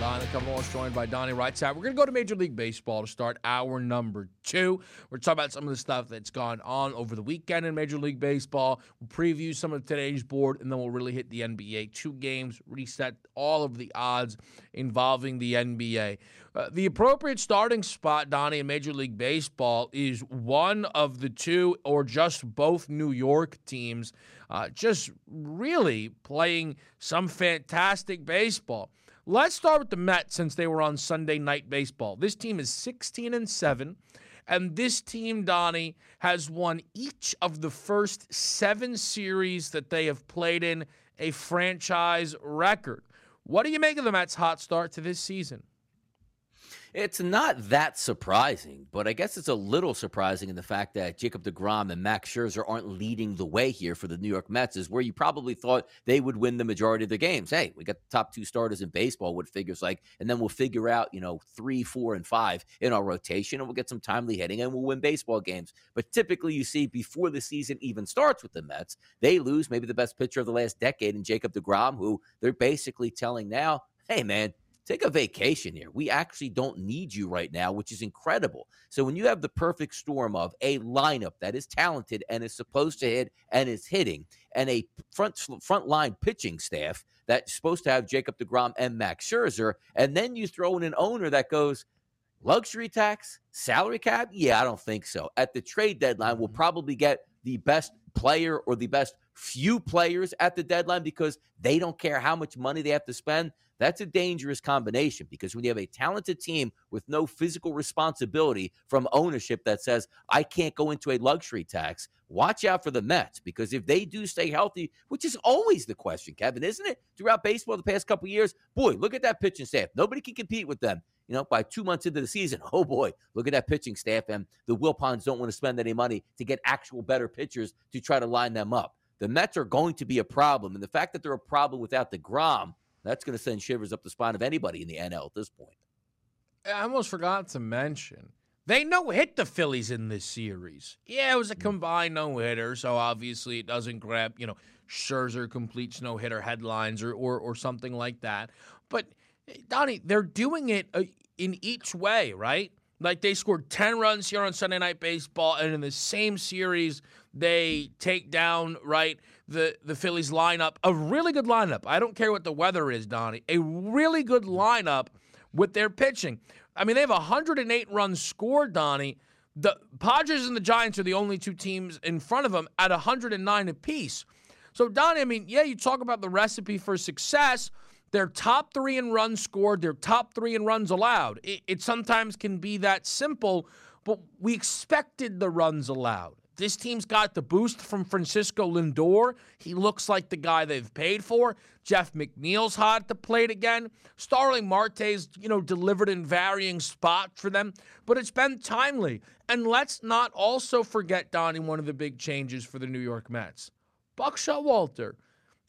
line. Come on, joined by Donnie Rightside. We're going to go to Major League Baseball to start our number two. We're talking about some of the stuff that's gone on over the weekend in Major League Baseball. We'll preview some of today's board, and then we'll really hit the NBA. Two games, reset all of the odds involving the NBA. Uh, the appropriate starting spot, Donnie, in Major League Baseball is one of the two or just both New York teams uh, just really playing some fantastic baseball. Let's start with the Mets since they were on Sunday Night Baseball. This team is 16 and 7, and this team, Donnie, has won each of the first seven series that they have played in a franchise record. What do you make of the Mets' hot start to this season? It's not that surprising, but I guess it's a little surprising in the fact that Jacob DeGrom and Max Scherzer aren't leading the way here for the New York Mets, is where you probably thought they would win the majority of the games. Hey, we got the top two starters in baseball, what figures like, and then we'll figure out, you know, three, four, and five in our rotation, and we'll get some timely hitting and we'll win baseball games. But typically, you see before the season even starts with the Mets, they lose maybe the best pitcher of the last decade in Jacob DeGrom, who they're basically telling now, hey, man, take a vacation here. We actually don't need you right now, which is incredible. So when you have the perfect storm of a lineup that is talented and is supposed to hit and is hitting, and a front front line pitching staff that's supposed to have Jacob DeGrom and Max Scherzer, and then you throw in an owner that goes luxury tax, salary cap. Yeah, I don't think so. At the trade deadline, we'll mm-hmm. probably get the best player or the best few players at the deadline because they don't care how much money they have to spend. That's a dangerous combination because when you have a talented team with no physical responsibility from ownership that says, I can't go into a luxury tax, watch out for the Mets because if they do stay healthy, which is always the question, Kevin, isn't it? Throughout baseball the past couple years, boy, look at that pitching staff. Nobody can compete with them. You know, by two months into the season, oh boy, look at that pitching staff. And the Wilpons don't want to spend any money to get actual better pitchers to try to line them up. The Mets are going to be a problem. And the fact that they're a problem without DeGrom that's going to send shivers up the spine of anybody in the NL at this point. I almost forgot to mention they no hit the Phillies in this series. Yeah, it was a mm. combined no hitter, so obviously it doesn't grab you know Scherzer completes no hitter headlines or, or or something like that. But Donnie, they're doing it uh, in each way, right? Like they scored 10 runs here on Sunday Night Baseball, and in the same series, they take down, right, the, the Phillies lineup. A really good lineup. I don't care what the weather is, Donnie. A really good lineup with their pitching. I mean, they have 108 runs scored, Donnie. The Padres and the Giants are the only two teams in front of them at 109 apiece. So, Donnie, I mean, yeah, you talk about the recipe for success. They're top three in runs scored, they're top three in runs allowed. It, it sometimes can be that simple, but we expected the runs allowed. This team's got the boost from Francisco Lindor. He looks like the guy they've paid for. Jeff McNeil's hot to plate again. Starling Marte's, you know, delivered in varying spots for them, but it's been timely. And let's not also forget, Donnie, one of the big changes for the New York Mets. Buck Showalter.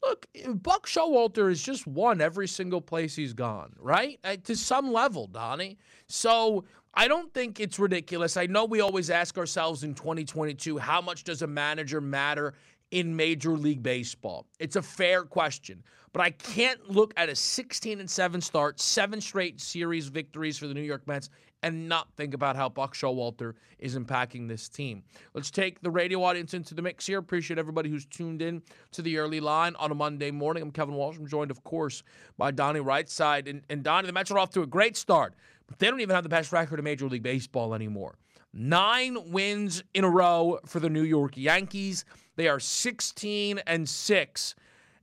Look, Buck Showalter has just won every single place he's gone, right? To some level, Donnie. So I don't think it's ridiculous. I know we always ask ourselves in 2022 how much does a manager matter in Major League Baseball? It's a fair question, but I can't look at a 16 and 7 start, seven straight series victories for the New York Mets and not think about how Buck Showalter is impacting this team. Let's take the radio audience into the mix here. Appreciate everybody who's tuned in to the early line on a Monday morning. I'm Kevin Walsh. I'm joined, of course, by Donnie Rightside. And, and Donnie, the Mets are off to a great start, they don't even have the best record in Major League Baseball anymore. Nine wins in a row for the New York Yankees. They are 16 and 6,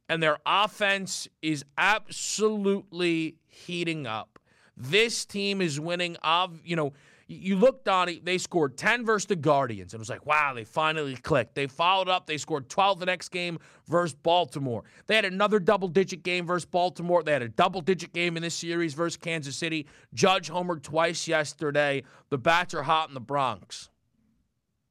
and their offense is absolutely heating up. This team is winning. Of you know, you looked on it, they scored 10 versus the Guardians. And it was like, wow, they finally clicked. They followed up. They scored 12 the next game versus Baltimore. They had another double digit game versus Baltimore. They had a double digit game in this series versus Kansas City. Judge homered twice yesterday. The bats are hot in the Bronx.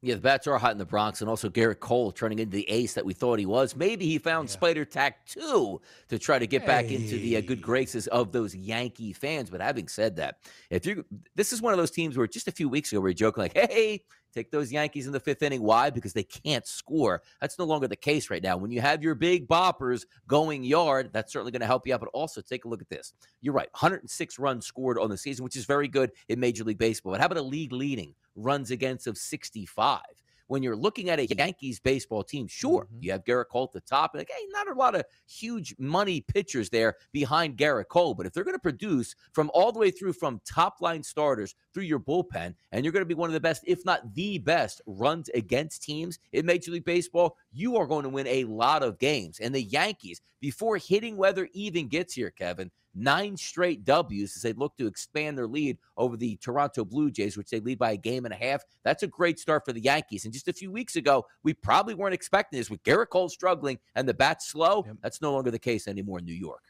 Yeah, the bats are hot in the Bronx, and also Gerrit Cole turning into the ace that we thought he was. Maybe he found yeah. Spider Tack 2 to try to get hey. back into the uh, good graces of those Yankee fans. But having said that, if you this is one of those teams where just a few weeks ago we were joking like, "Hey, Take those Yankees in the fifth inning. Why? Because they can't score. That's no longer the case right now. When you have your big boppers going yard, that's certainly going to help you out. But also, take a look at this. You're right. 106 runs scored on the season, which is very good in Major League Baseball. But how about a league leading runs against of 65? when you're looking at a Yankees baseball team, sure, mm-hmm. you have Gerrit Cole at the top. Like, hey, not a lot of huge money pitchers there behind Gerrit Cole. But if they're going to produce from all the way through from top line starters through your bullpen, and you're going to be one of the best, if not the best, runs against teams in Major League Baseball, you are going to win a lot of games. And the Yankees, before hitting weather even gets here, Kevin, nine straight W's as they look to expand their lead over the Toronto Blue Jays, which they lead by a game and a half. That's a great start for the Yankees. And just a few weeks ago, we probably weren't expecting this with Gerrit Cole struggling and the bat slow. Yep. That's no longer the case anymore in New York.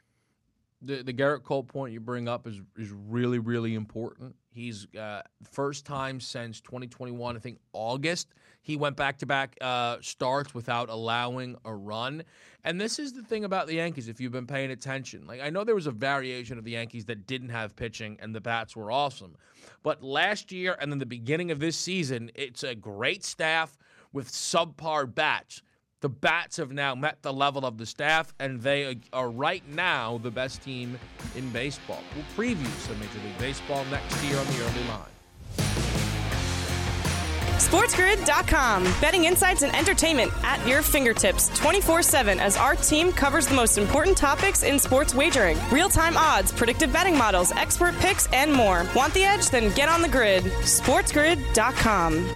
The the Gerrit Cole point you bring up is is really really important. He's uh, first time since 2021, I think August, he went back to back starts without allowing a run. And this is the thing about the Yankees. If you've been paying attention, like I know there was a variation of the Yankees that didn't have pitching, and the bats were awesome. But last year and then the beginning of this season, it's a great staff with subpar bats the Bats have now met the level of the staff, and they are right now the best team in baseball. We'll preview some Major League Baseball next year on the early line. SportsGrid.com. Betting insights and entertainment at your fingertips 24 7 as our team covers the most important topics in sports wagering real time odds, predictive betting models, expert picks, and more. Want the edge? Then get on the grid. SportsGrid.com.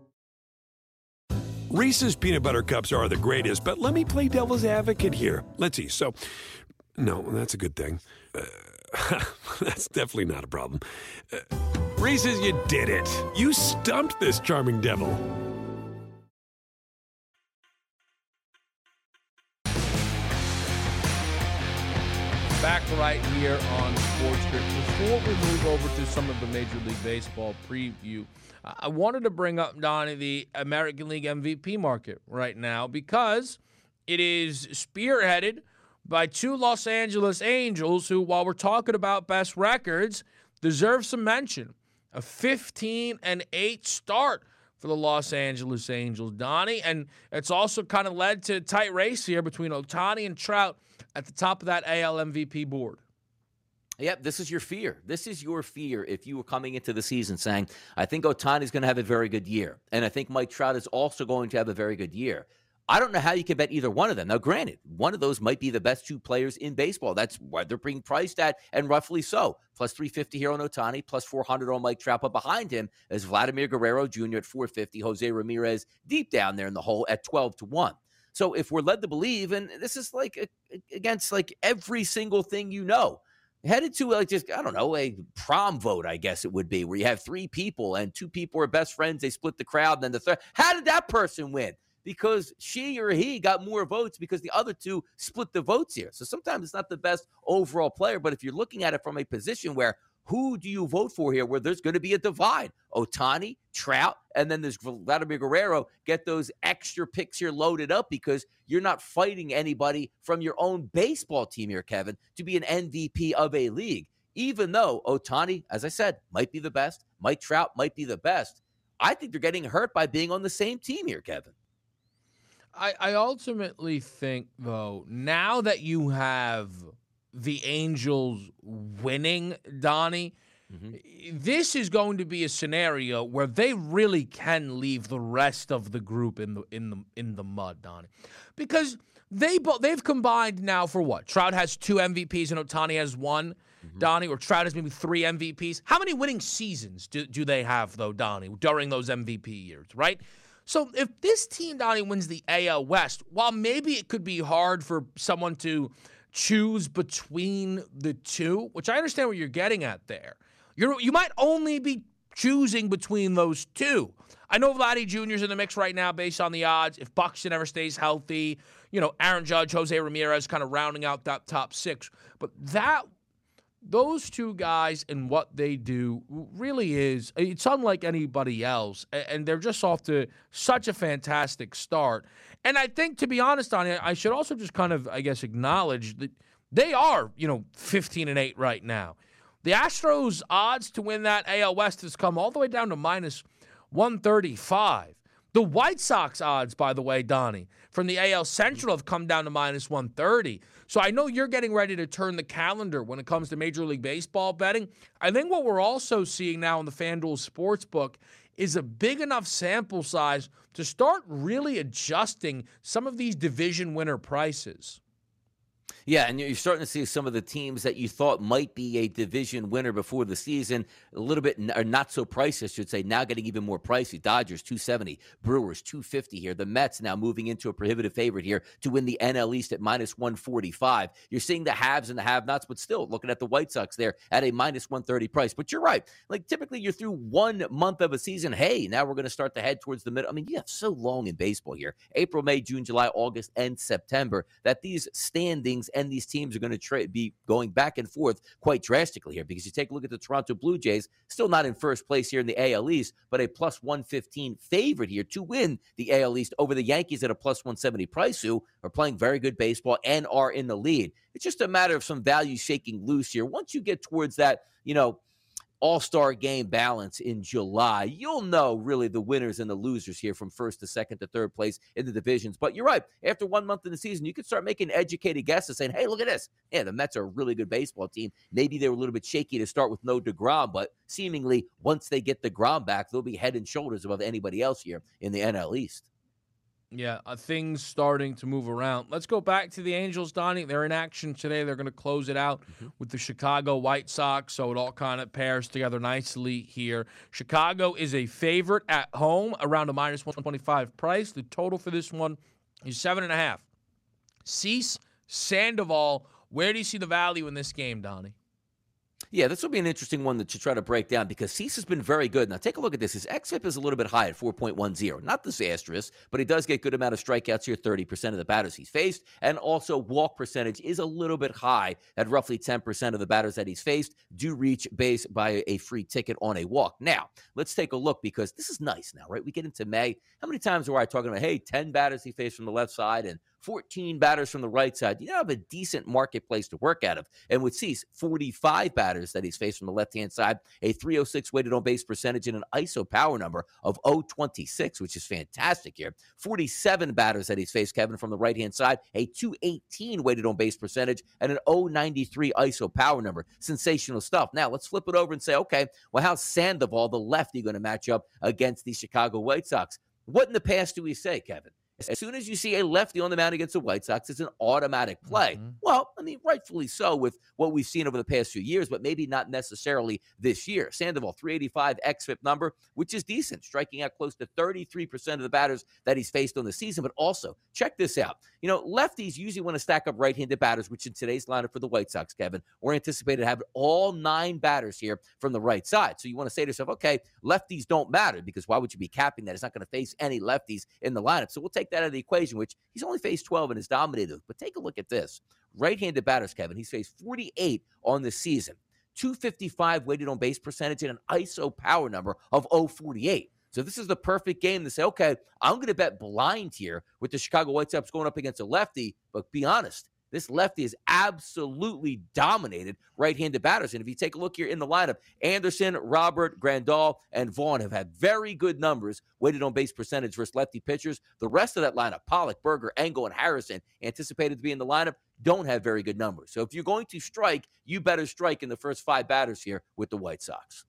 Reese's peanut butter cups are the greatest, but let me play devil's advocate here. Let's see. So, no, that's a good thing. Uh, that's definitely not a problem. Uh, Reese's, you did it. You stumped this charming devil. Back right here on Sports Grid. Before we move over to some of the Major League Baseball preview, I wanted to bring up, Donnie, the American League MVP market right now because it is spearheaded by two Los Angeles Angels who, while we're talking about best records, deserve some mention. A 15 and 8 start for the Los Angeles Angels, Donnie. And it's also kind of led to a tight race here between Ohtani and Trout at the top of that AL MVP board. Yep, this is your fear. This is your fear if you were coming into the season saying, I think Ohtani is going to have a very good year. And I think Mike Trout is also going to have a very good year. I don't know how you can bet either one of them. Now, granted, one of those might be the best two players in baseball. That's why they're being priced at, and roughly so. Plus 350 here on Ohtani, plus 400 on Mike Trout. But behind him is Vladimir Guerrero Jr. at 450, Jose Ramirez deep down there in the hole at 12 to 1. So if we're led to believe, and this is like against like every single thing you know, headed to like just I don't know a prom vote, I guess it would be, where you have three people and two people are best friends. They split the crowd, and then the third. How did that person win? Because she or he got more votes because the other two split the votes here. So sometimes it's not the best overall player, but if you're looking at it from a position where who do you vote for here where there's going to be a divide? Ohtani, Trout, and then there's Vladimir Guerrero. Get those extra picks here loaded up because you're not fighting anybody from your own baseball team here, Kevin, to be an MVP of a league. Even though Ohtani, as I said, might be the best, Mike Trout might be the best. I think they're getting hurt by being on the same team here, Kevin. I, I ultimately think, though, now that you have the Angels winning, Donnie, mm-hmm. this is going to be a scenario where they really can leave the rest of the group in the in the in the mud, Donnie, because they both they've combined now for what? Trout has two MVPs and Ohtani has one. Mm-hmm. Donnie, or Trout has maybe three MVPs. How many winning seasons do, do they have, though, Donnie, during those MVP years, right? So if this team, Donnie, wins the AL West, while maybe it could be hard for someone to choose between the two, which I understand what you're getting at there. you you might only be choosing between those two. I know Vladdy Jr.'s in the mix right now based on the odds. If Buxton ever stays healthy, you know, Aaron Judge, Jose Ramirez kind of rounding out that top six. But that those two guys and what they do really is it's unlike anybody else and they're just off to such a fantastic start. And i think to be honest on it i should also just kind of i guess acknowledge that they are you know 15 and 8 right now. The astros odds to win that al west has come all the way down to minus 135 the white sox odds by the way donnie from the al central have come down to minus 130 so I know you're getting ready to turn the calendar when it comes to Major League Baseball betting. I think what we're also seeing now in the FanDuel Sportsbook is a big enough sample size to start really adjusting some of these division winner prices. Yeah, and you're starting to see some of the teams that you thought might be a division winner before the season, a little bit or not so pricey, I should say, now getting even more pricey. Dodgers 270, Brewers 250 here. The Mets now moving into a prohibitive favorite here to win the NL East at minus 145. You're seeing the haves and the have-nots, but still looking at the White Sox there at a minus 130 price. But you're right. Like typically you're through one month of a season. Hey, now we're going to start to head towards the middle. I mean, you have so long in baseball here. April, May, June, July, August, and September that these standings and these teams are going to tra- be going back and forth quite drastically here because you take a look at the Toronto Blue Jays, still not in first place here in the AL East, but a plus 115 favorite here to win the AL East over the Yankees at a plus 170 price, who are playing very good baseball and are in the lead. It's just a matter of some value shaking loose here. Once you get towards that, you know, all Star game balance in July, you'll know really the winners and the losers here from first to second to third place in the divisions. But you're right. After one month in the season, you can start making educated guesses saying, hey, look at this. Yeah, the Mets are a really good baseball team. Maybe they were a little bit shaky to start with no DeGrom, but seemingly once they get DeGrom back, they'll be head and shoulders above anybody else here in the NL East. Yeah, uh, things starting to move around. Let's go back to the Angels, Donnie. They're in action today. They're going to close it out mm-hmm. with the Chicago White Sox, so it all kind of pairs together nicely here. Chicago is a favorite at home, around a minus 125 price. The total for this one is seven and a half. Cease, Sandoval, where do you see the value in this game, Donnie? Yeah, this will be an interesting one to try to break down because Cease has been very good. Now, take a look at this. His xFIP is a little bit high at 4.10. Not disastrous, but he does get good amount of strikeouts here, 30% of the batters he's faced. And also, walk percentage is a little bit high at roughly 10% of the batters that he's faced do reach base by a free ticket on a walk. Now, let's take a look because this is nice now, right? We get into May. How many times were I talking about, hey, 10 batters he faced from the left side and 14 batters from the right side. You have a decent marketplace to work out of. And with Cease, 45 batters that he's faced from the left hand side, a 306 weighted on base percentage, and an ISO power number of 026, which is fantastic here. 47 batters that he's faced, Kevin, from the right hand side, a 218 weighted on base percentage, and an 093 ISO power number. Sensational stuff. Now, let's flip it over and say, okay, well, how's Sandoval, the lefty, going to match up against the Chicago White Sox? What in the past do we say, Kevin? As soon as you see a lefty on the mound against the White Sox, it's an automatic play. Mm-hmm. Well, I mean, rightfully so with what we've seen over the past few years, but maybe not necessarily this year. Sandoval, 385 xFIP number, which is decent, striking out close to 33% of the batters that he's faced on the season. But also, check this out. You know, lefties usually want to stack up right handed batters, which in today's lineup for the White Sox, Kevin, we're anticipated to have all nine batters here from the right side. So you want to say to yourself, okay, lefties don't matter because why would you be capping that? It's not going to face any lefties in the lineup. So we'll take that out of the equation, which he's only faced 12 and is dominated. But take a look at this. Right handed batters, Kevin, he's faced 48 on the season, 255 weighted on base percentage, and an ISO power number of 048. So this is the perfect game to say, okay, I'm going to bet blind here with the Chicago White Sox going up against a lefty. But be honest, this lefty is absolutely dominated right-handed batters. And if you take a look here in the lineup, Anderson, Robert, Grandal, and Vaughn have had very good numbers weighted on base percentage versus lefty pitchers. The rest of that lineup, Pollock, Burger, Engel, and Harrison, anticipated to be in the lineup, don't have very good numbers. So if you're going to strike, you better strike in the first five batters here with the White Sox.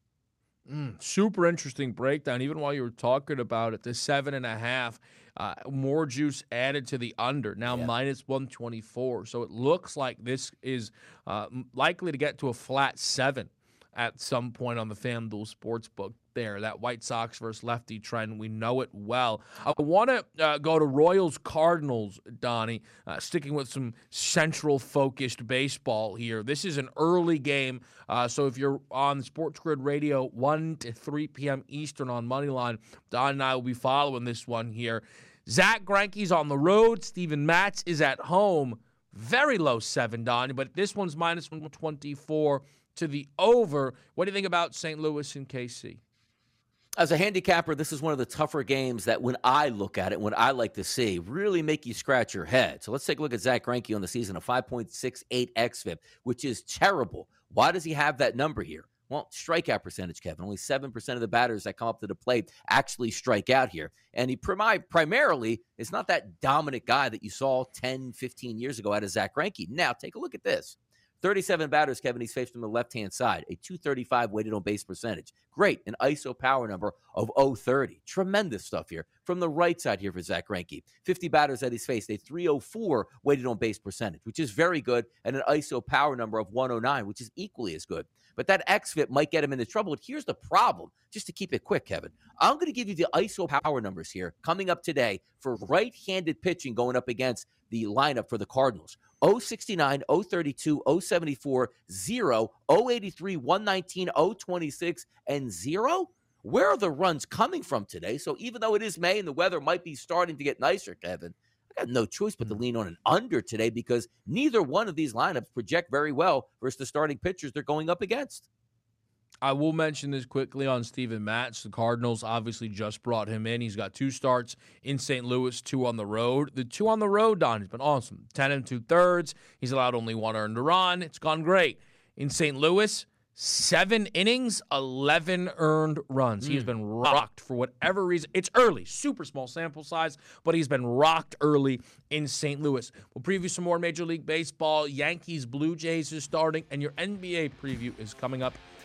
Mm, super interesting breakdown. Even while you were talking about it, the seven and a half uh, more juice added to the under, now yeah. minus 124. So it looks like this is uh, likely to get to a flat seven at some point on the FanDuel Sportsbook there. That White Sox versus lefty trend, we know it well. I want to uh, go to Royals Cardinals, Donnie, uh, sticking with some central focused baseball here. This is an early game, uh, so if you're on Sports Grid Radio, 1 to 3 p.m. Eastern on Moneyline, Don and I will be following this one here. Zach Greinke's on the road. Steven Matz is at home. Very low seven, Don, but this one's minus 124 to the over. What do you think about St. Louis and KC? As a handicapper, this is one of the tougher games that when I look at it, when I like to see, really make you scratch your head. So let's take a look at Zach Greinke on the season, a 5.68 xFIP, which is terrible. Why does he have that number here? Well, strikeout percentage, Kevin. Only 7% of the batters that come up to the plate actually strike out here. And he primarily is not that dominant guy that you saw 10, 15 years ago out of Zach Greinke. Now, take a look at this. 37 batters, Kevin. He's faced from the left hand side, a 235 weighted on base percentage. Great. An ISO power number of 030. Tremendous stuff here. From the right side here for Zach Greinke. 50 batters that he's faced, a 304 weighted on base percentage, which is very good, and an ISO power number of 109, which is equally as good. But that XFIP might get him into trouble. But here's the problem, just to keep it quick, Kevin. I'm going to give you the ISO power numbers here coming up today for right handed pitching going up against the lineup for the Cardinals. 069, 032, 074, 0, 083, 119, 026, and 0? Where are the runs coming from today? So even though it is May and the weather might be starting to get nicer, Kevin, I got no choice but to hmm. lean on an under today because neither one of these lineups project very well versus the starting pitchers they're going up against. I will mention this quickly on Steven Matz. The Cardinals obviously just brought him in. He's got two starts in St. Louis, two on the road. The two on the road, Don, has been awesome. 10 and two thirds. He's allowed only one earned run. It's gone great. In St. Louis, seven innings, 11 earned runs. Mm. He has hmm. been rocked for whatever reason. It's early, super small sample size, but he's been rocked early in St. Louis. We'll preview some more Major League Baseball. Yankees, Blue Jays is starting, and your NBA preview is coming up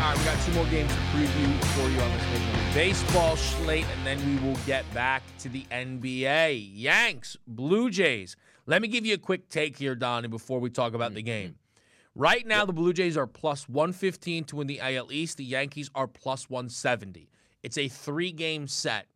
All right, we got two more games to preview for you on this Major League Baseball slate, and then we will get back to the NBA. Yanks, Blue Jays. Let me give you a quick take here, Donnie, before we talk about the game. Mm-hmm. Right now, the Blue Jays are plus 115 to win the AL East. The Yankees are plus 170. It's a three game set.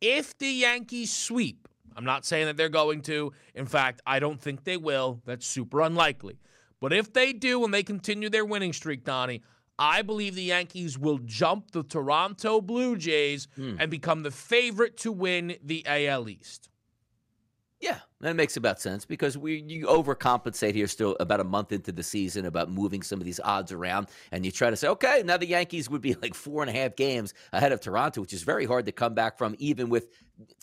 If the Yankees sweep, I'm not saying that they're going to. In fact, I don't think they will. That's super unlikely. But if they do and they continue their winning streak, Donnie, I believe the Yankees will jump the Toronto Blue Jays hmm. and become the favorite to win the AL East. Yeah, that makes about sense because we you overcompensate here still about a month into the season about moving some of these odds around, and you try to say, okay, now the Yankees would be like four and a half games ahead of Toronto, which is very hard to come back from, even with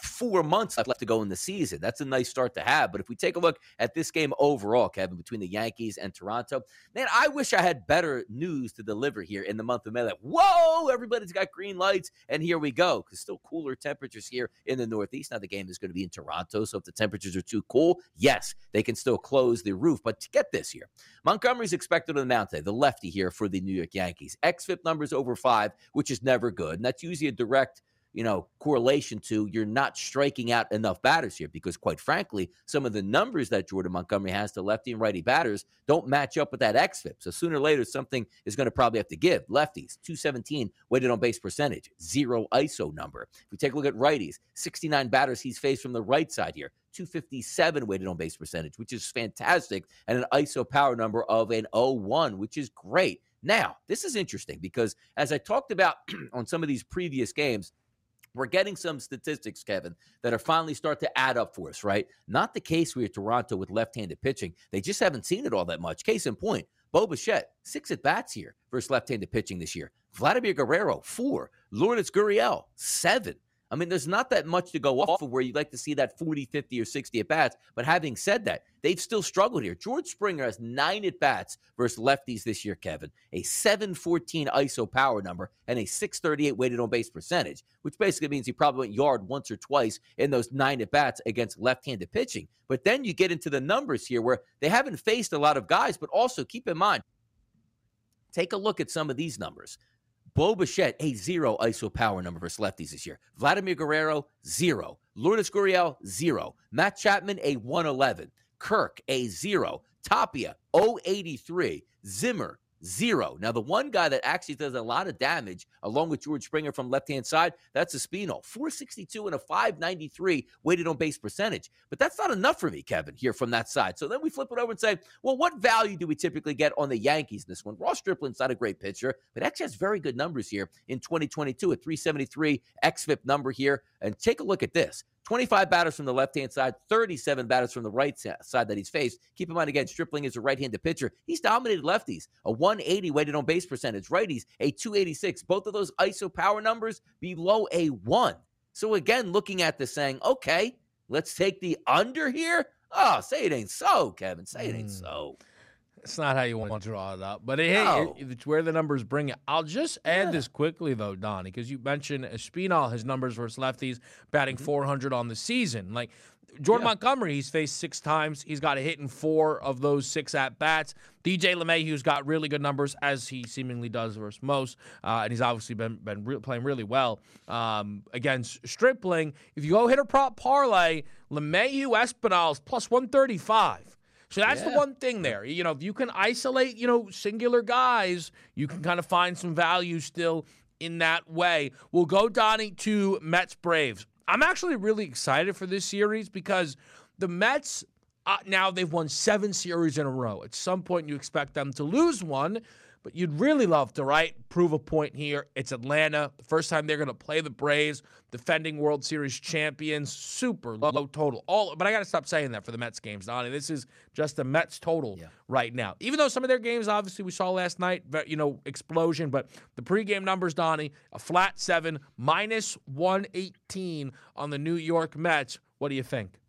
four months left to go in the season. That's a nice start to have. But if we take a look at this game overall, Kevin, between the Yankees and Toronto, man, I wish I had better news to deliver here in the month of May. Like, whoa, everybody's got green lights, and here we go. Because still cooler temperatures here in the Northeast. Now the game is going to be in Toronto, so if the temperatures are too cool, yes, they can still close the roof. But to get this here, Montgomery's expected on the mound today, the lefty here for the New York Yankees. XFIP numbers over five, which is never good, and that's usually a direct you know, correlation to you're not striking out enough batters here because, quite frankly, some of the numbers that Jordan Montgomery has to lefty and righty batters don't match up with that XFIP. So sooner or later, something is going to probably have to give. Lefties, 217 weighted on base percentage, zero ISO number. If we take a look at righties, 69 batters he's faced from the right side here. 257 weighted on base percentage, which is fantastic, and an ISO power number of an 01, which is great. Now, this is interesting because as I talked about on some of these previous games, we're getting some statistics, Kevin, that are finally start to add up for us, right? Not the case with Toronto with left-handed pitching. They just haven't seen it all that much. Case in point, Bo Bichette, six at bats here versus left-handed pitching this year. Vladimir Guerrero, four. Lourdes Gurriel, seven. I mean, there's not that much to go off of where you'd like to see that 40, 50, or 60 at bats. But having said that, they've still struggled here. George Springer has nine at bats versus lefties this year, Kevin. A 714 ISO power number and a 638 weighted on base percentage, which basically means he probably went yard once or twice in those nine at bats against left handed pitching. But then you get into the numbers here where they haven't faced a lot of guys, but also keep in mind, take a look at some of these numbers. Bo Bichette, a zero ISO power number versus lefties this year. Vladimir Guerrero, zero. Lourdes Gurriel, zero. Matt Chapman, a 111. Kirk, a zero. Tapia, 083. Zimmer, zero. Now, the one guy that actually does a lot of damage, along with George Springer from left hand side, that's Espinal. 462 and a 593 weighted on base percentage. But that's not enough for me, Kevin, here from that side. So then we flip it over and say, well, what value do we typically get on the Yankees in this one? Ross Stripling's not a great pitcher, but actually has very good numbers here in 2022, a 373 XFIP number here. And take a look at this. 25 batters from the left hand side, 37 batters from the right side that he's faced. Keep in mind, again, Stripling is a right handed pitcher. He's dominated lefties, a 180 weighted on base percentage, righties, a 286. Both of those ISO power numbers below a one. So, again, looking at this saying, okay, let's take the under here. Oh, say it ain't so, Kevin. Say it ain't hmm. so. It's not how you want to draw it up, but hey, No. it- it's where the numbers bring it. I'll just add this quickly though, Donnie, because you mentioned Espinal, his numbers versus lefties, batting 400 on the season. Like Jordan Montgomery, he's faced six times. He's got a hit in four of those six at bats. DJ LeMahieu's got really good numbers, as he seemingly does versus most, uh, and he's obviously been been re- playing really well um, against Stripling. If you go hit a prop parlay, LeMahieu Espinal's plus 135. So that's the one thing there. You know, if you can isolate, you know, singular guys, you can kind of find some value still in that way. We'll go, Donnie, to Mets Braves. I'm actually really excited for this series because the Mets, uh, now they've won seven series in a row. At some point, you expect them to lose one, but you'd really love to, right? Prove a point here. It's Atlanta. The first time they're going to play the Braves, defending World Series champions. Super low, low total. All, but I got to stop saying that for the Mets games, Donnie. This is just the Mets total right now. Even though some of their games, obviously, we saw last night, you know, explosion. But the pregame numbers, Donnie, a flat seven, minus 118 on the New York Mets. What do you think?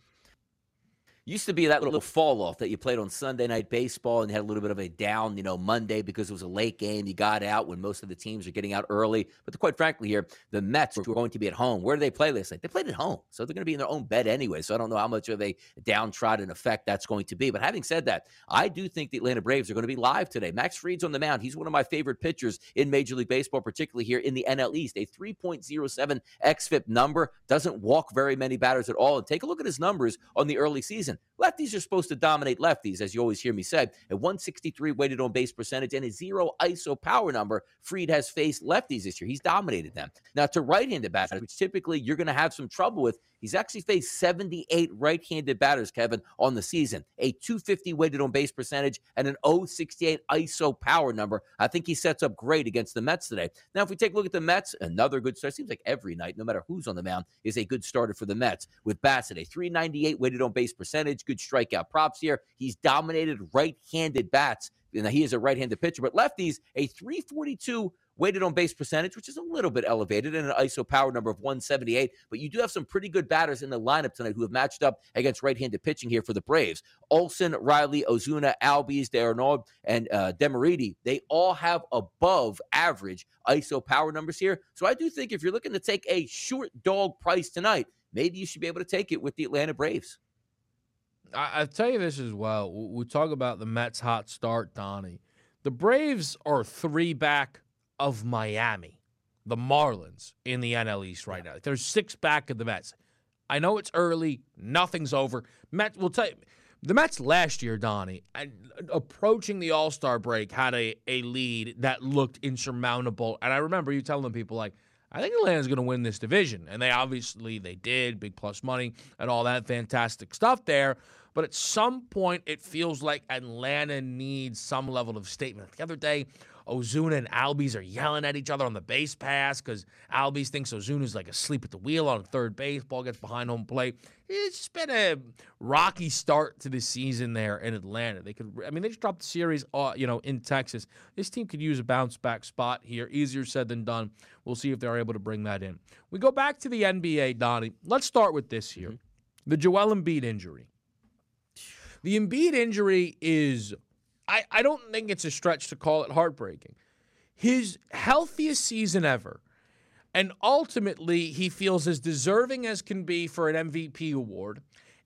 Used to be that little fall off that you played on Sunday night baseball and had a little bit of a down, you know, Monday because it was a late game. You got out when most of the teams are getting out early. But quite frankly, here, the Mets were going to be at home. Where do they play this night? They played at home. So they're going to be in their own bed anyway. So I don't know how much of a downtrodden effect that's going to be. But having said that, I do think the Atlanta Braves are going to be live today. Max Fried's on the mound. He's one of my favorite pitchers in Major League Baseball, particularly here in the NL East. A 3.07 XFIP number doesn't walk very many batters at all. And take a look at his numbers on the early season. Lefties are supposed to dominate lefties, as you always hear me say. At 163 weighted on base percentage and a zero ISO power number, Fried has faced lefties this year. He's dominated them. Now, to right handed batters, which typically you're going to have some trouble with, he's actually faced 78 right handed batters, Kevin, on the season. A 250 weighted on base percentage and an 068 ISO power number. I think he sets up great against the Mets today. Now, if we take a look at the Mets, another good start. Seems like every night, no matter who's on the mound, is a good starter for the Mets. With Bassitt, a 398 weighted on base percentage, good strikeout props here. He's dominated right handed bats. And he is a right handed pitcher, but lefties, a 342 weighted on base percentage, which is a little bit elevated, and an ISO power number of 178. But you do have some pretty good batters in the lineup tonight who have matched up against right handed pitching here for the Braves. Olson, Riley, Ozuna, Albies, d'Arnaud, and uh, Demeritte, they all have above average ISO power numbers here. So I do think if you're looking to take a short dog price tonight, maybe you should be able to take it with the Atlanta Braves. I, will tell you this as well. We talk about the Mets' hot start, Donnie. The Braves are three back of Miami, the Marlins in the NL East right now. There's six back of the Mets. I know it's early, nothing's over. Mets will tell you. The Mets last year, Donnie, approaching the All Star break, had a, a lead that looked insurmountable. And I remember you telling people, like, I think Atlanta's going to win this division. And they obviously they did, big plus money and all that fantastic stuff there. But at some point, it feels like Atlanta needs some level of statement. The other day, Ozuna and Albies are yelling at each other on the base pass because Albies thinks Ozuna's like asleep at the wheel on third base. Ball gets behind home plate. It's been a rocky start to the season there in Atlanta. They could, I mean, they just dropped the series, uh, you know, in Texas. This team could use a bounce back spot here. Easier said than done. We'll see if they're able to bring that in. We go back to the NBA, Donnie. Let's start with this here: mm-hmm. the Joel Embiid injury. The Embiid injury is I, I don't think it's a stretch to call it heartbreaking. His healthiest season ever. And ultimately, he feels as deserving as can be for an MVP award.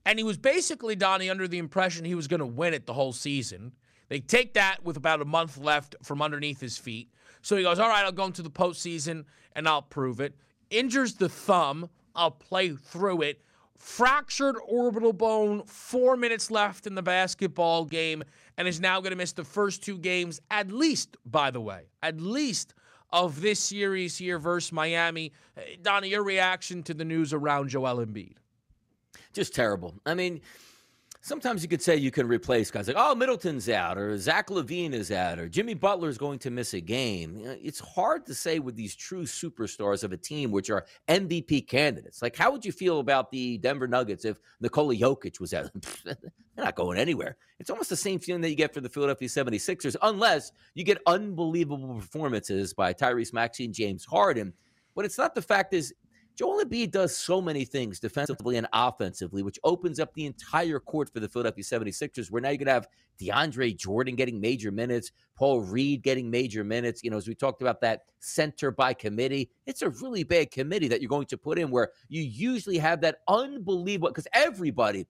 And he was basically, Donnie, under the impression he was going to win it the whole season. They take that with about a month left from underneath his feet. So he goes, All right, I'll go into the postseason and I'll prove it. Injures the thumb. I'll play through it fractured orbital bone, four minutes left in the basketball game, and is now going to miss the first two games, at least, by the way, at least of this series here versus Miami. Donnie, your reaction to the news around Joel Embiid? Just terrible. I mean, sometimes you could say you can replace guys like, oh, Middleton's out, or Zach LaVine is out, or Jimmy Butler is going to miss a game. It's hard to say with these true superstars of a team, which are MVP candidates. Like, how would you feel about the Denver Nuggets if Nikola Jokic was out? They're not going anywhere. It's almost the same feeling that you get for the Philadelphia 76ers, unless you get unbelievable performances by Tyrese Maxey and James Harden. But it's not the fact is Joel Embiid does so many things defensively and offensively, which opens up the entire court for the Philadelphia 76ers, where now you're going to have DeAndre Jordan getting major minutes, Paul Reed getting major minutes. You know, as we talked about that center by committee, it's a really bad committee that you're going to put in where you usually have that unbelievable, because everybody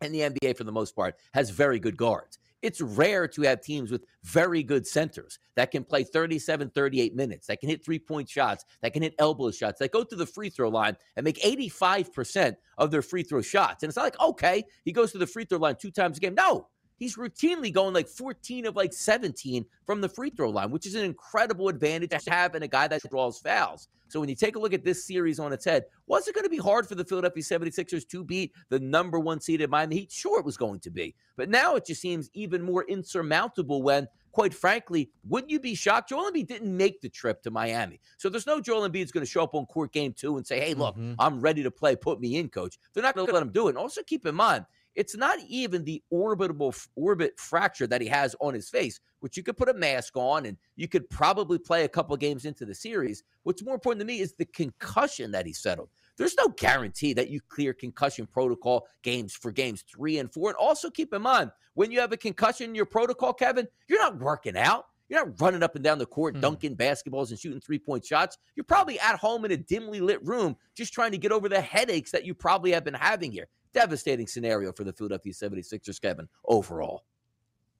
in the NBA, for the most part, has very good guards. It's rare to have teams with very good centers that can play 37, 38 minutes, that can hit three point shots, that can hit elbow shots, that go to the free throw line and make 85% of their free throw shots. And it's not like, okay, he goes to the free throw line two times a game. No, he's routinely going like 14 of like 17 from the free throw line, which is an incredible advantage to have in a guy that draws fouls. So when you take a look at this series on its head, was it going to be hard for the Philadelphia 76ers to beat the number one seeded Miami Heat? Sure, it was going to be. But now it just seems even more insurmountable when quite frankly, wouldn't you be shocked? Joel Embiid didn't make the trip to Miami. So there's no Joel Embiid's going to show up on court game two and say, hey, look, mm-hmm. I'm ready to play. Put me in, coach. They're not going to let him do it. And also keep in mind, it's not even the orbital orbit fracture that he has on his face, which you could put a mask on and you could probably play a couple games into the series. What's more important to me is the concussion that he settled. there's no guarantee that you clear concussion protocol games for games three and four. And also keep in mind, when you have a concussion in your protocol, Kevin, you're not working out. You're not running up and down the court, hmm. dunking basketballs and shooting three point shots. You're probably at home in a dimly lit room, just trying to get over the headaches that you probably have been having here. Devastating scenario for the Philadelphia 76ers, Kevin, overall.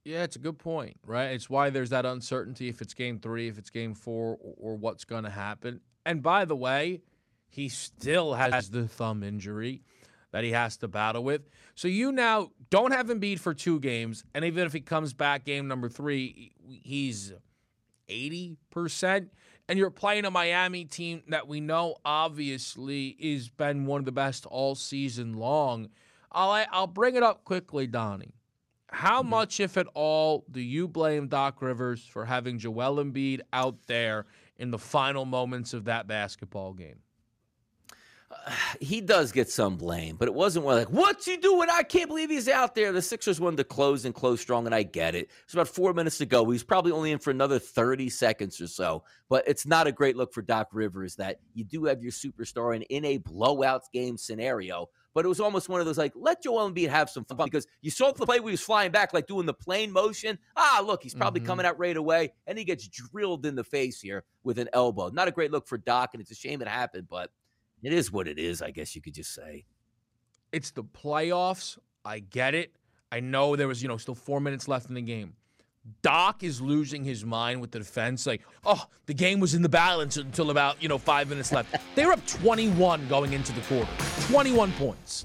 Yeah, it's a good point, right? It's why there's that uncertainty if it's game three, if it's game four, or, or what's going to happen. And by the way, he still has the thumb injury that he has to battle with. So you now don't have Embiid for two games, and even if he comes back game number three, he's 80%. And you're playing a Miami team that we know obviously has been one of the best all season long. I'll, I'll bring it up quickly, Donnie. How mm-hmm. much, if at all, do you blame Doc Rivers for having Joel Embiid out there in the final moments of that basketball game? he does get some blame, but it wasn't one like, what's he doing? I can't believe he's out there. The Sixers wanted to close and close strong, and I get it. It's about four minutes to go. He's probably only in for another 30 seconds or so, but it's not a great look for Doc Rivers that you do have your superstar and in a blowout game scenario. But it was almost one of those like, let Joel Embiid have some fun because you saw the play where he was flying back, like doing the plane motion. Ah, look, he's probably mm-hmm. coming out right away, and he gets drilled in the face here with an elbow. Not a great look for Doc, and it's a shame it happened, but it is what it is, I guess you could just say. It's the playoffs. I get it. I know there was, you know, still four minutes left in the game. Doc is losing his mind with the defense. Like, oh, the game was in the balance until about, you know, five minutes left. they were up 21 going into the quarter. 21 points.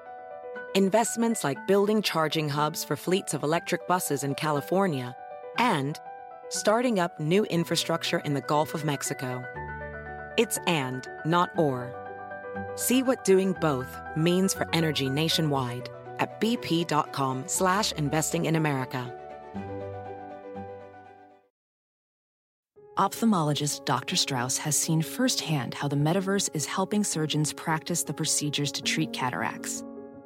investments like building charging hubs for fleets of electric buses in California, and starting up new infrastructure in the Gulf of Mexico. It's and, not or. See what doing both means for energy nationwide at bp.com slash investing in America. Ophthalmologist Dr. Strauss has seen firsthand how the metaverse is helping surgeons practice the procedures to treat cataracts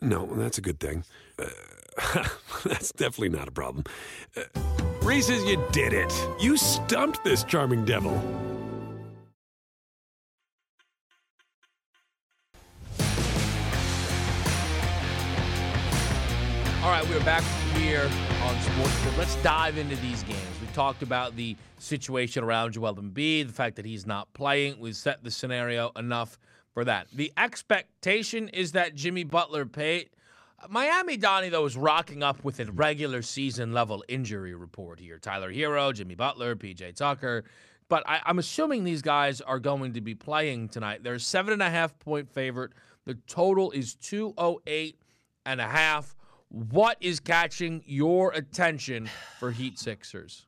no, that's a good thing. Uh, that's definitely not a problem. Uh, Reese's, you did it. You stumped this charming devil. All right, we're back here on Sports. Let's dive into these games. We talked about the situation around Joel Embiid, the fact that he's not playing. We've set the scenario enough for that. The expectation is that Jimmy Butler paid. Miami Donnie, though, is rocking up with a regular season level injury report here. Tyler Herro, Jimmy Butler, PJ Tucker. But I, am assuming these guys are going to be playing tonight. They're seven and a half point favorite. The total is 208 and a half. What is catching your attention for Heat Sixers?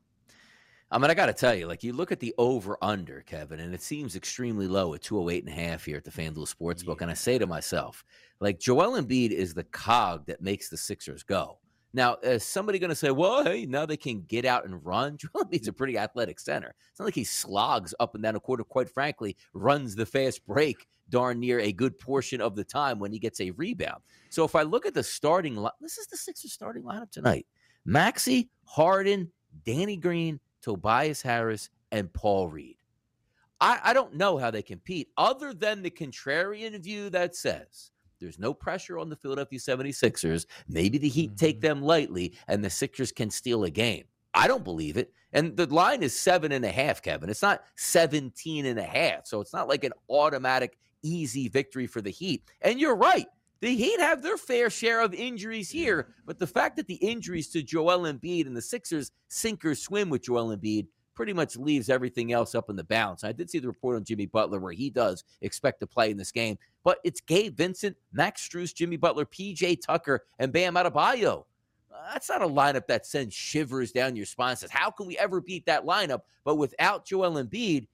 I mean, I got to tell you, like you look at the over under, Kevin, and it seems extremely low at 208 and a half here at the FanDuel Sportsbook. Yeah. And I say to myself, like Joel Embiid is the cog that makes the Sixers go. Now, is somebody going to say, well, hey, now they can get out and run? Joel Embiid's a pretty athletic center. It's not like he slogs up and down a quarter, quite frankly, runs the fast break darn near a good portion of the time when he gets a rebound. So if I look at the starting line, this is the Sixers starting lineup tonight. Maxey, Harden, Danny Green, Tobias Harris, and Paul Reed. I, I don't know how they compete other than the contrarian view that says there's no pressure on the Philadelphia 76ers. Maybe the Heat mm-hmm. take them lightly and the Sixers can steal a game. I don't believe it. And the line is seven and a half, Kevin. It's not 17 and a half. So it's not like an automatic, easy victory for the Heat. And you're right. The Heat have their fair share of injuries here, but the fact that the injuries to Joel Embiid and the Sixers sink or swim with Joel Embiid pretty much leaves everything else up in the balance. I did see the report on Jimmy Butler where he does expect to play in this game, but it's Gabe Vincent, Max Strus, Jimmy Butler, PJ Tucker, and Bam Adebayo. That's not a lineup that sends shivers down your spine. Says, how can we ever beat that lineup? But without Joel Embiid,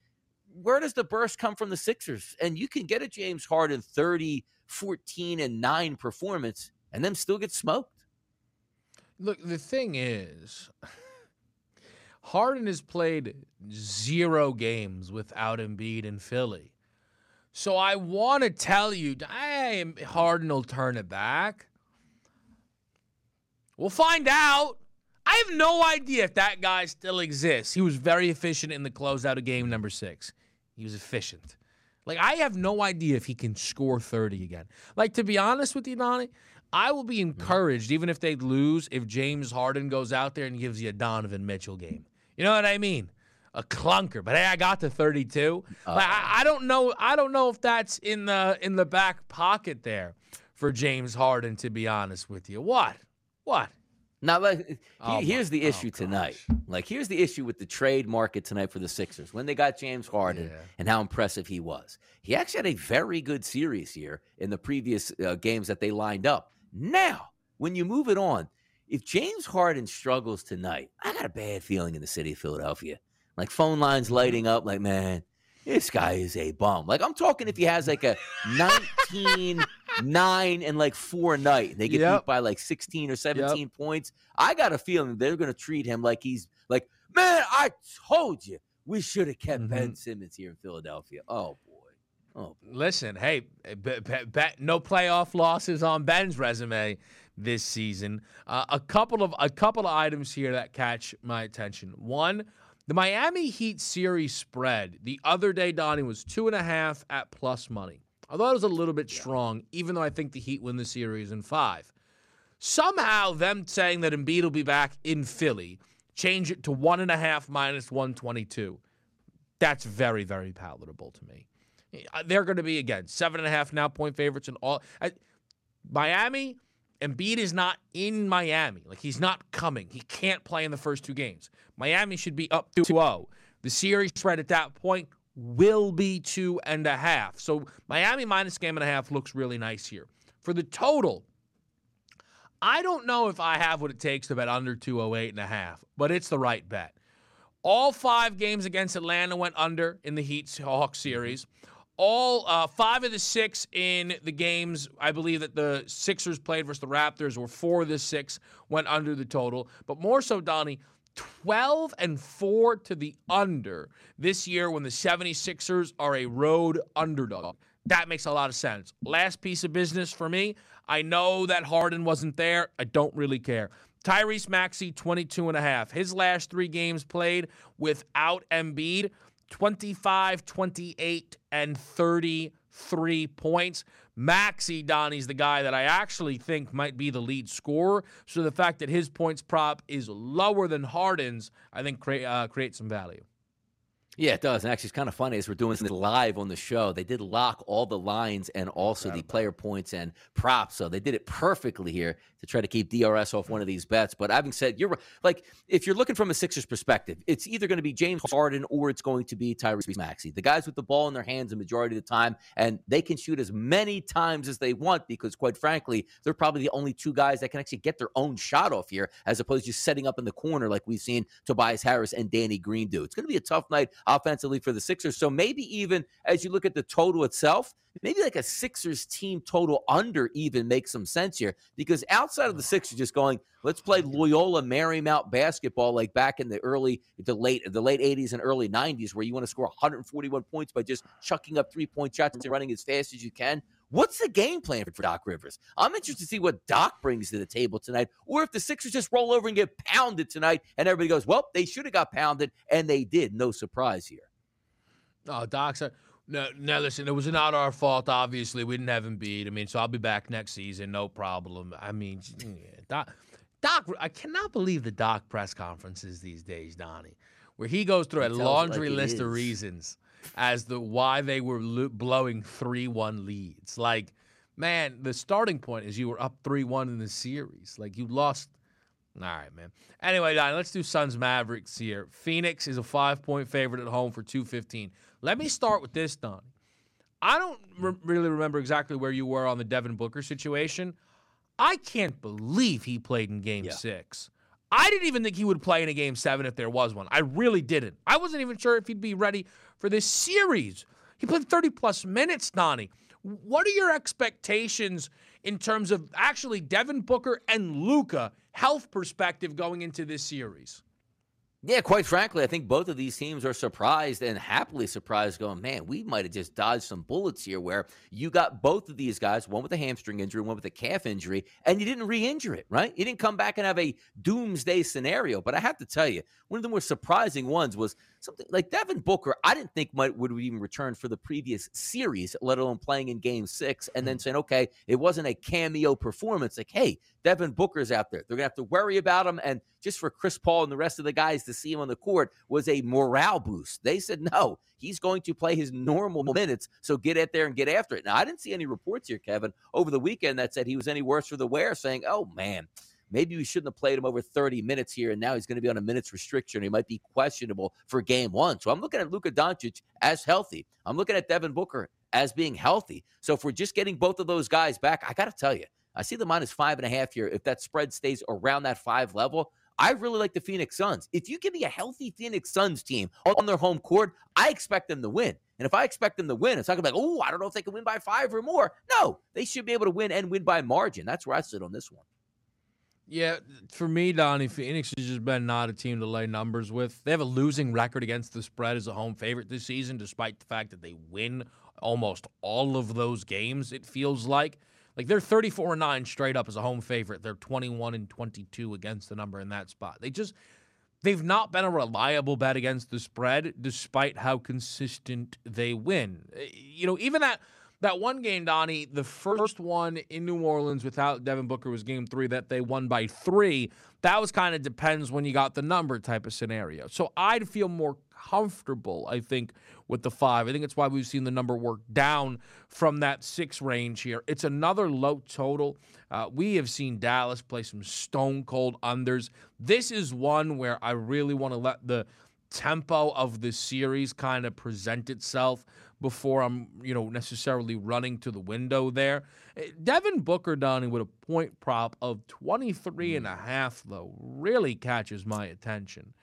where does the burst come from the Sixers? And you can get a James Harden 30, 14, and 9 performance and then still get smoked. Look, the thing is, Harden has played zero games without Embiid in Philly. So I want to tell you, hey, Harden will turn it back. We'll find out. I have no idea if that guy still exists. He was very efficient in the closeout of game number six. He was efficient. Like, I have no idea if he can score 30 again. Like, to be honest with you, Donnie, I will be encouraged, even if they lose, if James Harden goes out there and gives you a Donovan Mitchell game. You know what I mean? A clunker. But hey, I got to 32. Uh, like, I, I don't know. I don't know if that's in the in the back pocket there for James Harden, to be honest with you. What? What? Now, like, Oh, here's my- the oh, issue tonight. Like, here's the issue with the trade market tonight for the Sixers. When they got James Harden Yeah. and how impressive he was, he actually had a very good series here in the previous uh, games that they lined up. Now, when you move it on, if James Harden struggles tonight, I got a bad feeling in the city of Philadelphia. Like phone lines lighting up, like man, this guy is a bum. Like I'm talking if he has like a 19, 9, and like four a night, and they get Yep. beat by like 16 or 17 points. I got a feeling they're gonna treat him like he's like, man, I told you we should have kept Ben Simmons here in Philadelphia. Oh boy. Oh Listen, hey, b- no playoff losses on Ben's resume this season. Uh, a couple of a couple of items here that catch my attention. One, the Miami Heat series spread the other day, Donnie was two and a half at plus money. I thought it was a little bit strong, even though I think the Heat win the series in five. Somehow, them saying that Embiid will be back in Philly, change it to one and a half minus one twenty two. That's very, very palatable to me. They're going to be again seven and a half now point favorites and all. I, Miami, Embiid is not in Miami. Like he's not coming. He can't play in the first two games. Miami should be up 2-0. The series spread at that point will be two and a half. So Miami minus game and a half looks really nice here. For the total, I don't know if I have what it takes to bet under 208 and a half, but it's the right bet. All five games against Atlanta went under in the Heat Hawks series. All uh, five of the six in the games, I believe that the Sixers played versus the Raptors, or four of the six went under the total. But more so, Donnie, 12 and 4 to the under this year when the 76ers are a road underdog. That makes a lot of sense. Last piece of business for me. I know that Harden wasn't there. I don't really care. Tyrese Maxey, 22 and a half. His last three games played without Embiid, 25, 28, and 33 points. Maxey, Donnie's the guy that I actually think might be the lead scorer. So the fact that his points prop is lower than Harden's, I think crea- uh, creates some value. Yeah, it does. And actually, it's kind of funny as we're doing this live on the show. They did lock all the lines and also the player points and props. So they did it perfectly here to try to keep DRS off one of these bets. But having said, you're like, if you're looking from a Sixers perspective, it's either going to be James Harden or it's going to be Tyrese Maxey. The guys with the ball in their hands the majority of the time, and they can shoot as many times as they want because, quite frankly, they're probably the only two guys that can actually get their own shot off here, as opposed to just setting up in the corner like we've seen Tobias Harris and Danny Green do. It's going to be a tough night offensively for the Sixers. So maybe even as you look at the total itself, maybe like a Sixers team total under even makes some sense here because outside of the Sixers just going, let's play Loyola Marymount basketball like back in the early, the late, the late 80s and early 90s where you want to score 141 points by just chucking up three point shots and running as fast as you can. What's the game plan for Doc Rivers? I'm interested to see what Doc brings to the table tonight, or if the Sixers just roll over and get pounded tonight, and everybody goes, "Well, they should have got pounded, and they did." No surprise here. Oh, Doc said, no, no, listen, it was not our fault, obviously. We didn't have him beat. I mean, so I'll be back next season, no problem. I mean, Doc, Doc, I cannot believe the Doc press conferences these days, Donnie, where he goes through He a laundry like it list of reasons as to why they were lo- blowing 3 1 leads. Like, man, the starting point is you were up 3 1 in the series. Like you lost. All right, man. Anyway, Don, let's do Suns Mavericks here. Phoenix is a five point favorite at home for 215. Let me start with this, Don. I don't re- really remember exactly where you were on the Devin Booker situation. I can't believe he played in game Yeah. six. I didn't even think he would play in a game seven if there was one. I really didn't. I wasn't even sure if he'd be ready for this series. He played 30 plus minutes, Donnie. What are your expectations in terms of actually Devin Booker and Luka health perspective going into this series? Yeah, quite frankly, I think both of these teams are surprised and happily surprised, going, man, we might have just dodged some bullets here where you got both of these guys, one with a hamstring injury, one with a calf injury, and you didn't re injure it, right? You didn't come back and have a doomsday scenario. But I have to tell you, one of the more surprising ones was something like Devin Booker, I didn't think might would even return for the previous series, let alone playing in game six, and then hmm. saying, okay, it wasn't a cameo performance. Like, hey, Devin Booker's out there. They're gonna have to worry about him. And just for Chris Paul and the rest of the guys to see him on the court was a morale boost. They said, no, he's going to play his normal minutes. So get out there and get after it. Now, I didn't see any reports here, Kevin, over the weekend that said he was any worse for the wear, saying, oh man, maybe we shouldn't have played him over 30 minutes here, and now he's going to be on a minutes restriction. He might be questionable for game one. So I'm looking at Luka Doncic as healthy. I'm looking at Devin Booker as being healthy. So if we're just getting both of those guys back, I got to tell you, I see the minus five and a half here. If that spread stays around that five level, I really like the Phoenix Suns. If you give me a healthy Phoenix Suns team on their home court, I expect them to win. And if I expect them to win, it's not gonna be like, oh, I don't know if they can win by five or more. No, they should be able to win and win by margin. That's where I sit on this one. Yeah, for me, Donnie, Phoenix has just been not a team to lay numbers with. They have a losing record against the spread as a home favorite this season, despite the fact that they win almost all of those games, it feels like. Like they're 34 and 9 straight up as a home favorite. They're 21 and 22 against the number in that spot. They just they've not been a reliable bet against the spread despite how consistent they win. Eh, You know, even that that one game, Donnie, the first one in New Orleans without Devin Booker was game three that they won by three. That was kind of depends when you got the number type of scenario. So I'd feel more comfortable, I think, with the five. I think it's why we've seen the number work down from that six range here. It's another low total. Uh, we have seen Dallas play some stone cold unders. This is one where I really want to let the tempo of the series kind of present itself before I'm, you know, necessarily running to the window there. Eh, Devin Booker, Donnie, with a point prop of 23 and a half, though, really catches my attention.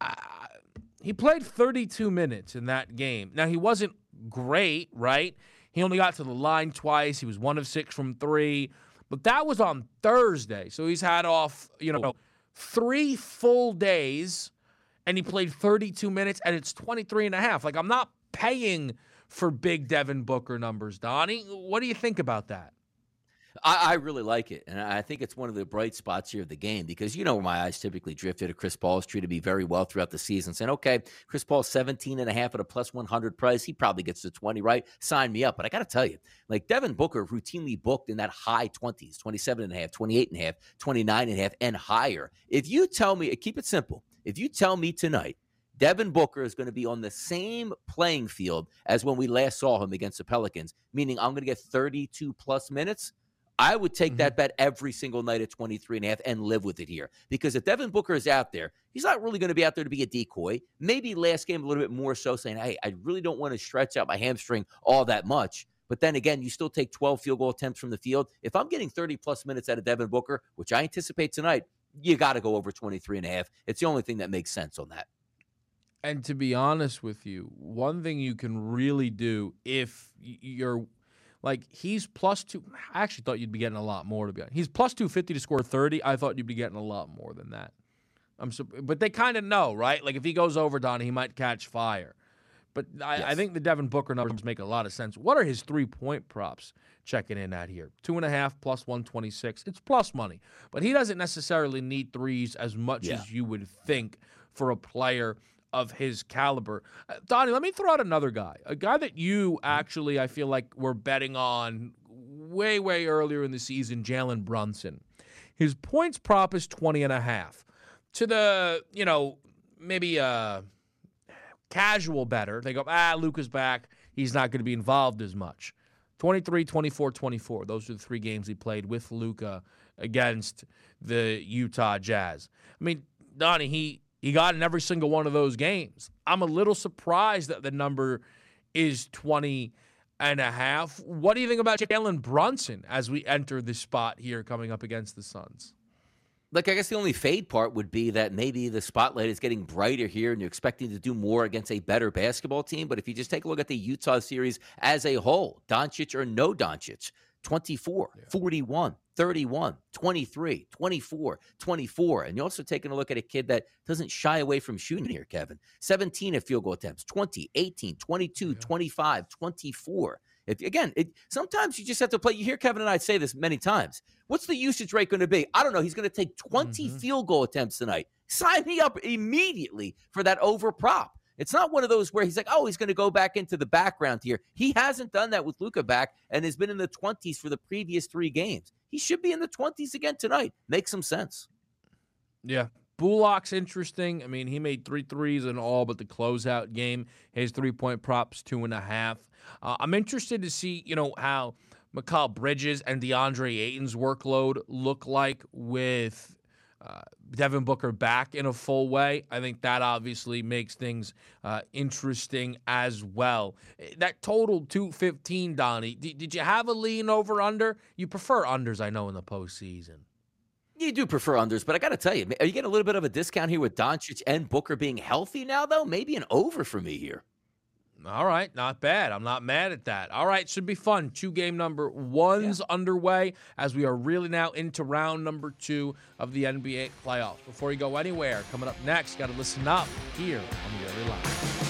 Uh, he played 32 minutes in that game. Now, he wasn't great, right? He only got to the line twice. He was one of six from three, but that was on Thursday. So he's had off, you know, three full days and he played 32 minutes and it's 23 and a half. Like I'm not paying for big Devin Booker numbers, Donnie. What do you think about that? I, I really like it. And I think it's one of the bright spots here of the game because you know where my eyes typically drifted to Chris Paul's tree to be very well throughout the season. Saying, okay, Chris Paul's 17 and a half at a plus 100 price. He probably gets to 20, right? Sign me up. But I got to tell you, like Devin Booker routinely booked in that high 20s, 27 and a half, 28 and a half, 29 and a half, and higher. If you tell me, keep it simple. If you tell me tonight, Devin Booker is going to be on the same playing field as when we last saw him against the Pelicans, meaning I'm going to get 32 plus minutes. I would take mm-hmm. that bet every single night at 23 and a half and live with it here. Because if Devin Booker is out there, he's not really going to be out there to be a decoy. Maybe last game a little bit more so saying, hey, I really don't want to stretch out my hamstring all that much. But then again, you still take 12 field goal attempts from the field. If I'm getting 30 plus minutes out of Devin Booker, which I anticipate tonight, you got to go over 23 and a half. It's the only thing that makes sense on that. And to be honest with you, one thing you can really do if you're like he's plus two. I actually thought you'd be getting a lot more to be honest. He's plus two fifty to score thirty. I thought you'd be getting a lot more than that. I'm so, but they kind of know, right? Like if he goes over Donnie, he might catch fire. But I, I think the Devin Booker numbers make a lot of sense. What are his three point props checking in at here? Two and a half plus 126. It's plus money, but he doesn't necessarily need threes as much Yeah. as you would think for a player of his caliber. Uh, Donnie, let me throw out another guy, a guy that you actually, I feel like, were betting on way, way earlier in the season, Jalen Brunson. His points prop is 20 and a half. To the, you know, maybe uh casual better, they go, ah, Luka's back. He's not going to be involved as much. 23, 24, 24. Those are the three games he played with Luca against the Utah Jazz. I mean, Donnie, he he got in every single one of those games. I'm a little surprised that the number is 20 and a half. What do you think about Jalen Brunson as we enter this spot here coming up against the Suns? Like, I guess the only fade part would be that maybe the spotlight is getting brighter here and you're expecting to do more against a better basketball team. But if you just take a look at the Utah series as a whole, Doncic or no Doncic, 24, yeah. 41, 31, 23, 24, 24. And you're also taking a look at a kid that doesn't shy away from shooting here, Kevin. 17 at field goal attempts, 20, 18, 22, yeah. 25, 24. If again, it, sometimes you just have to play. You hear Kevin and I say this many times. What's the usage rate going to be? I don't know. He's going to take 20 mm-hmm. field goal attempts tonight. Sign me up immediately for that over prop. It's not one of those where he's like, oh, he's going to go back into the background here. He hasn't done that with Luka back and has been in the 20s for the previous three games. He should be in the 20s again tonight. Makes some sense. Yeah, Bullock's interesting. I mean, he made three threes in all but the closeout game. His three point props, two and a half. Uh, I'm interested to see, you know, how Mikal Bridges and DeAndre Ayton's workload look like with uh, Devin Booker back in a full way. I think that obviously makes things uh, interesting as well. That total 215, Donnie. D- did you have a lean over under? You prefer unders, I know, in the postseason. You do prefer unders, but I got to tell you, are you getting a little bit of a discount here with Doncic and Booker being healthy now, though? Maybe an over for me here. All right, not bad. I'm not mad at that. All right, should be fun. Two game number one's yeah. underway as we are really now into round number two of the NBA playoffs. Before you go anywhere, coming up next, got to listen up here on the early line.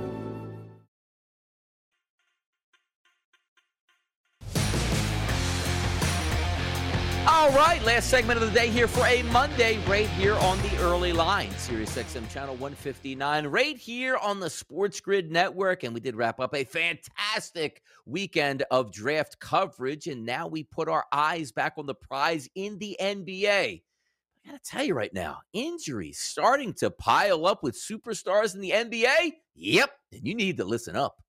All right, last segment of the day here for a Monday, right here on the early line, Sirius XM channel 159, right here on the Sports Grid Network. And we did wrap up a fantastic weekend of draft coverage. And now we put our eyes back on the prize in the NBA. I gotta tell you right now, injuries starting to pile up with superstars in the NBA. Yep, and you need to listen up.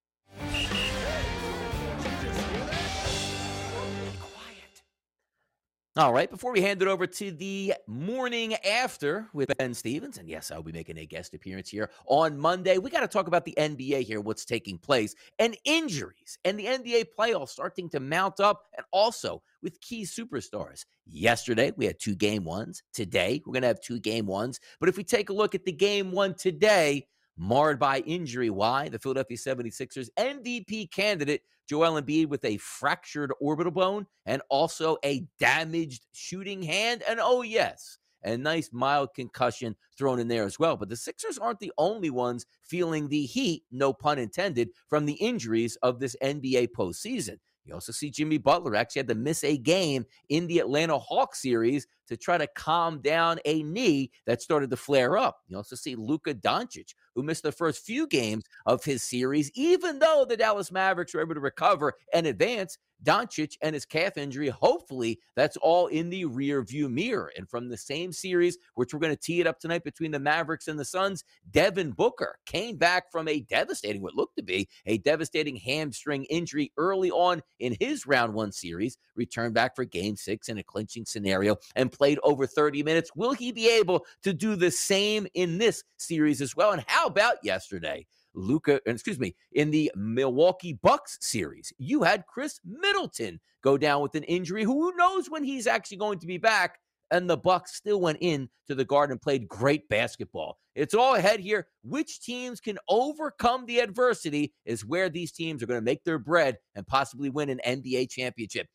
All right, before we hand it over to the morning after with Ben Stevens, and yes, I'll be making a guest appearance here on Monday, we got to talk about the NBA here, what's taking place, and injuries, and the NBA playoffs starting to mount up, and also with key superstars. Yesterday, we had two game ones. Today, we're going to have two game ones. But if we take a look at the game one today, marred by injury. Why? The Philadelphia 76ers MVP candidate Joel Embiid with a fractured orbital bone and also a damaged shooting hand. And oh, yes, a nice mild concussion thrown in there as well. But the Sixers aren't the only ones feeling the heat, no pun intended, from the injuries of this NBA postseason. You also see Jimmy Butler actually had to miss a game in the Atlanta Hawks series to try to calm down a knee that started to flare up. You also see Luka Doncic, who missed the first few games of his series, even though the Dallas Mavericks were able to recover and advance. Doncic and his calf injury, hopefully that's all in the rear view mirror. And from the same series, which we're going to tee it up tonight between the Mavericks and the Suns, Devin Booker came back from a devastating, what looked to be a devastating hamstring injury early on in his round one series, returned back for game six in a clinching scenario and played over 30 minutes. Will he be able to do the same in this series as well? And how about yesterday? Luka, excuse me, in the Milwaukee Bucks series, you had Khris Middleton go down with an injury. Who knows when he's actually going to be back? And the Bucks still went in to the Garden and played great basketball. It's all ahead here. Which teams can overcome the adversity is where these teams are going to make their bread and possibly win an NBA championship.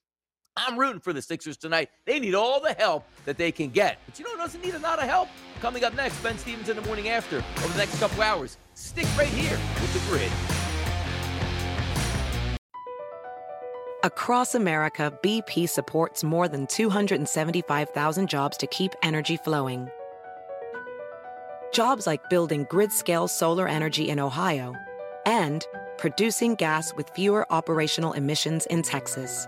I'm rooting for the Sixers tonight. They need all the help that they can get. But you know who doesn't need a lot of help? Coming up next, Ben Stevens in the morning after. Over the next couple hours, stick right here with the grid. Across America, BP supports more than 275,000 jobs to keep energy flowing. Jobs like building grid scale solar energy in Ohio and producing gas with fewer operational emissions in Texas.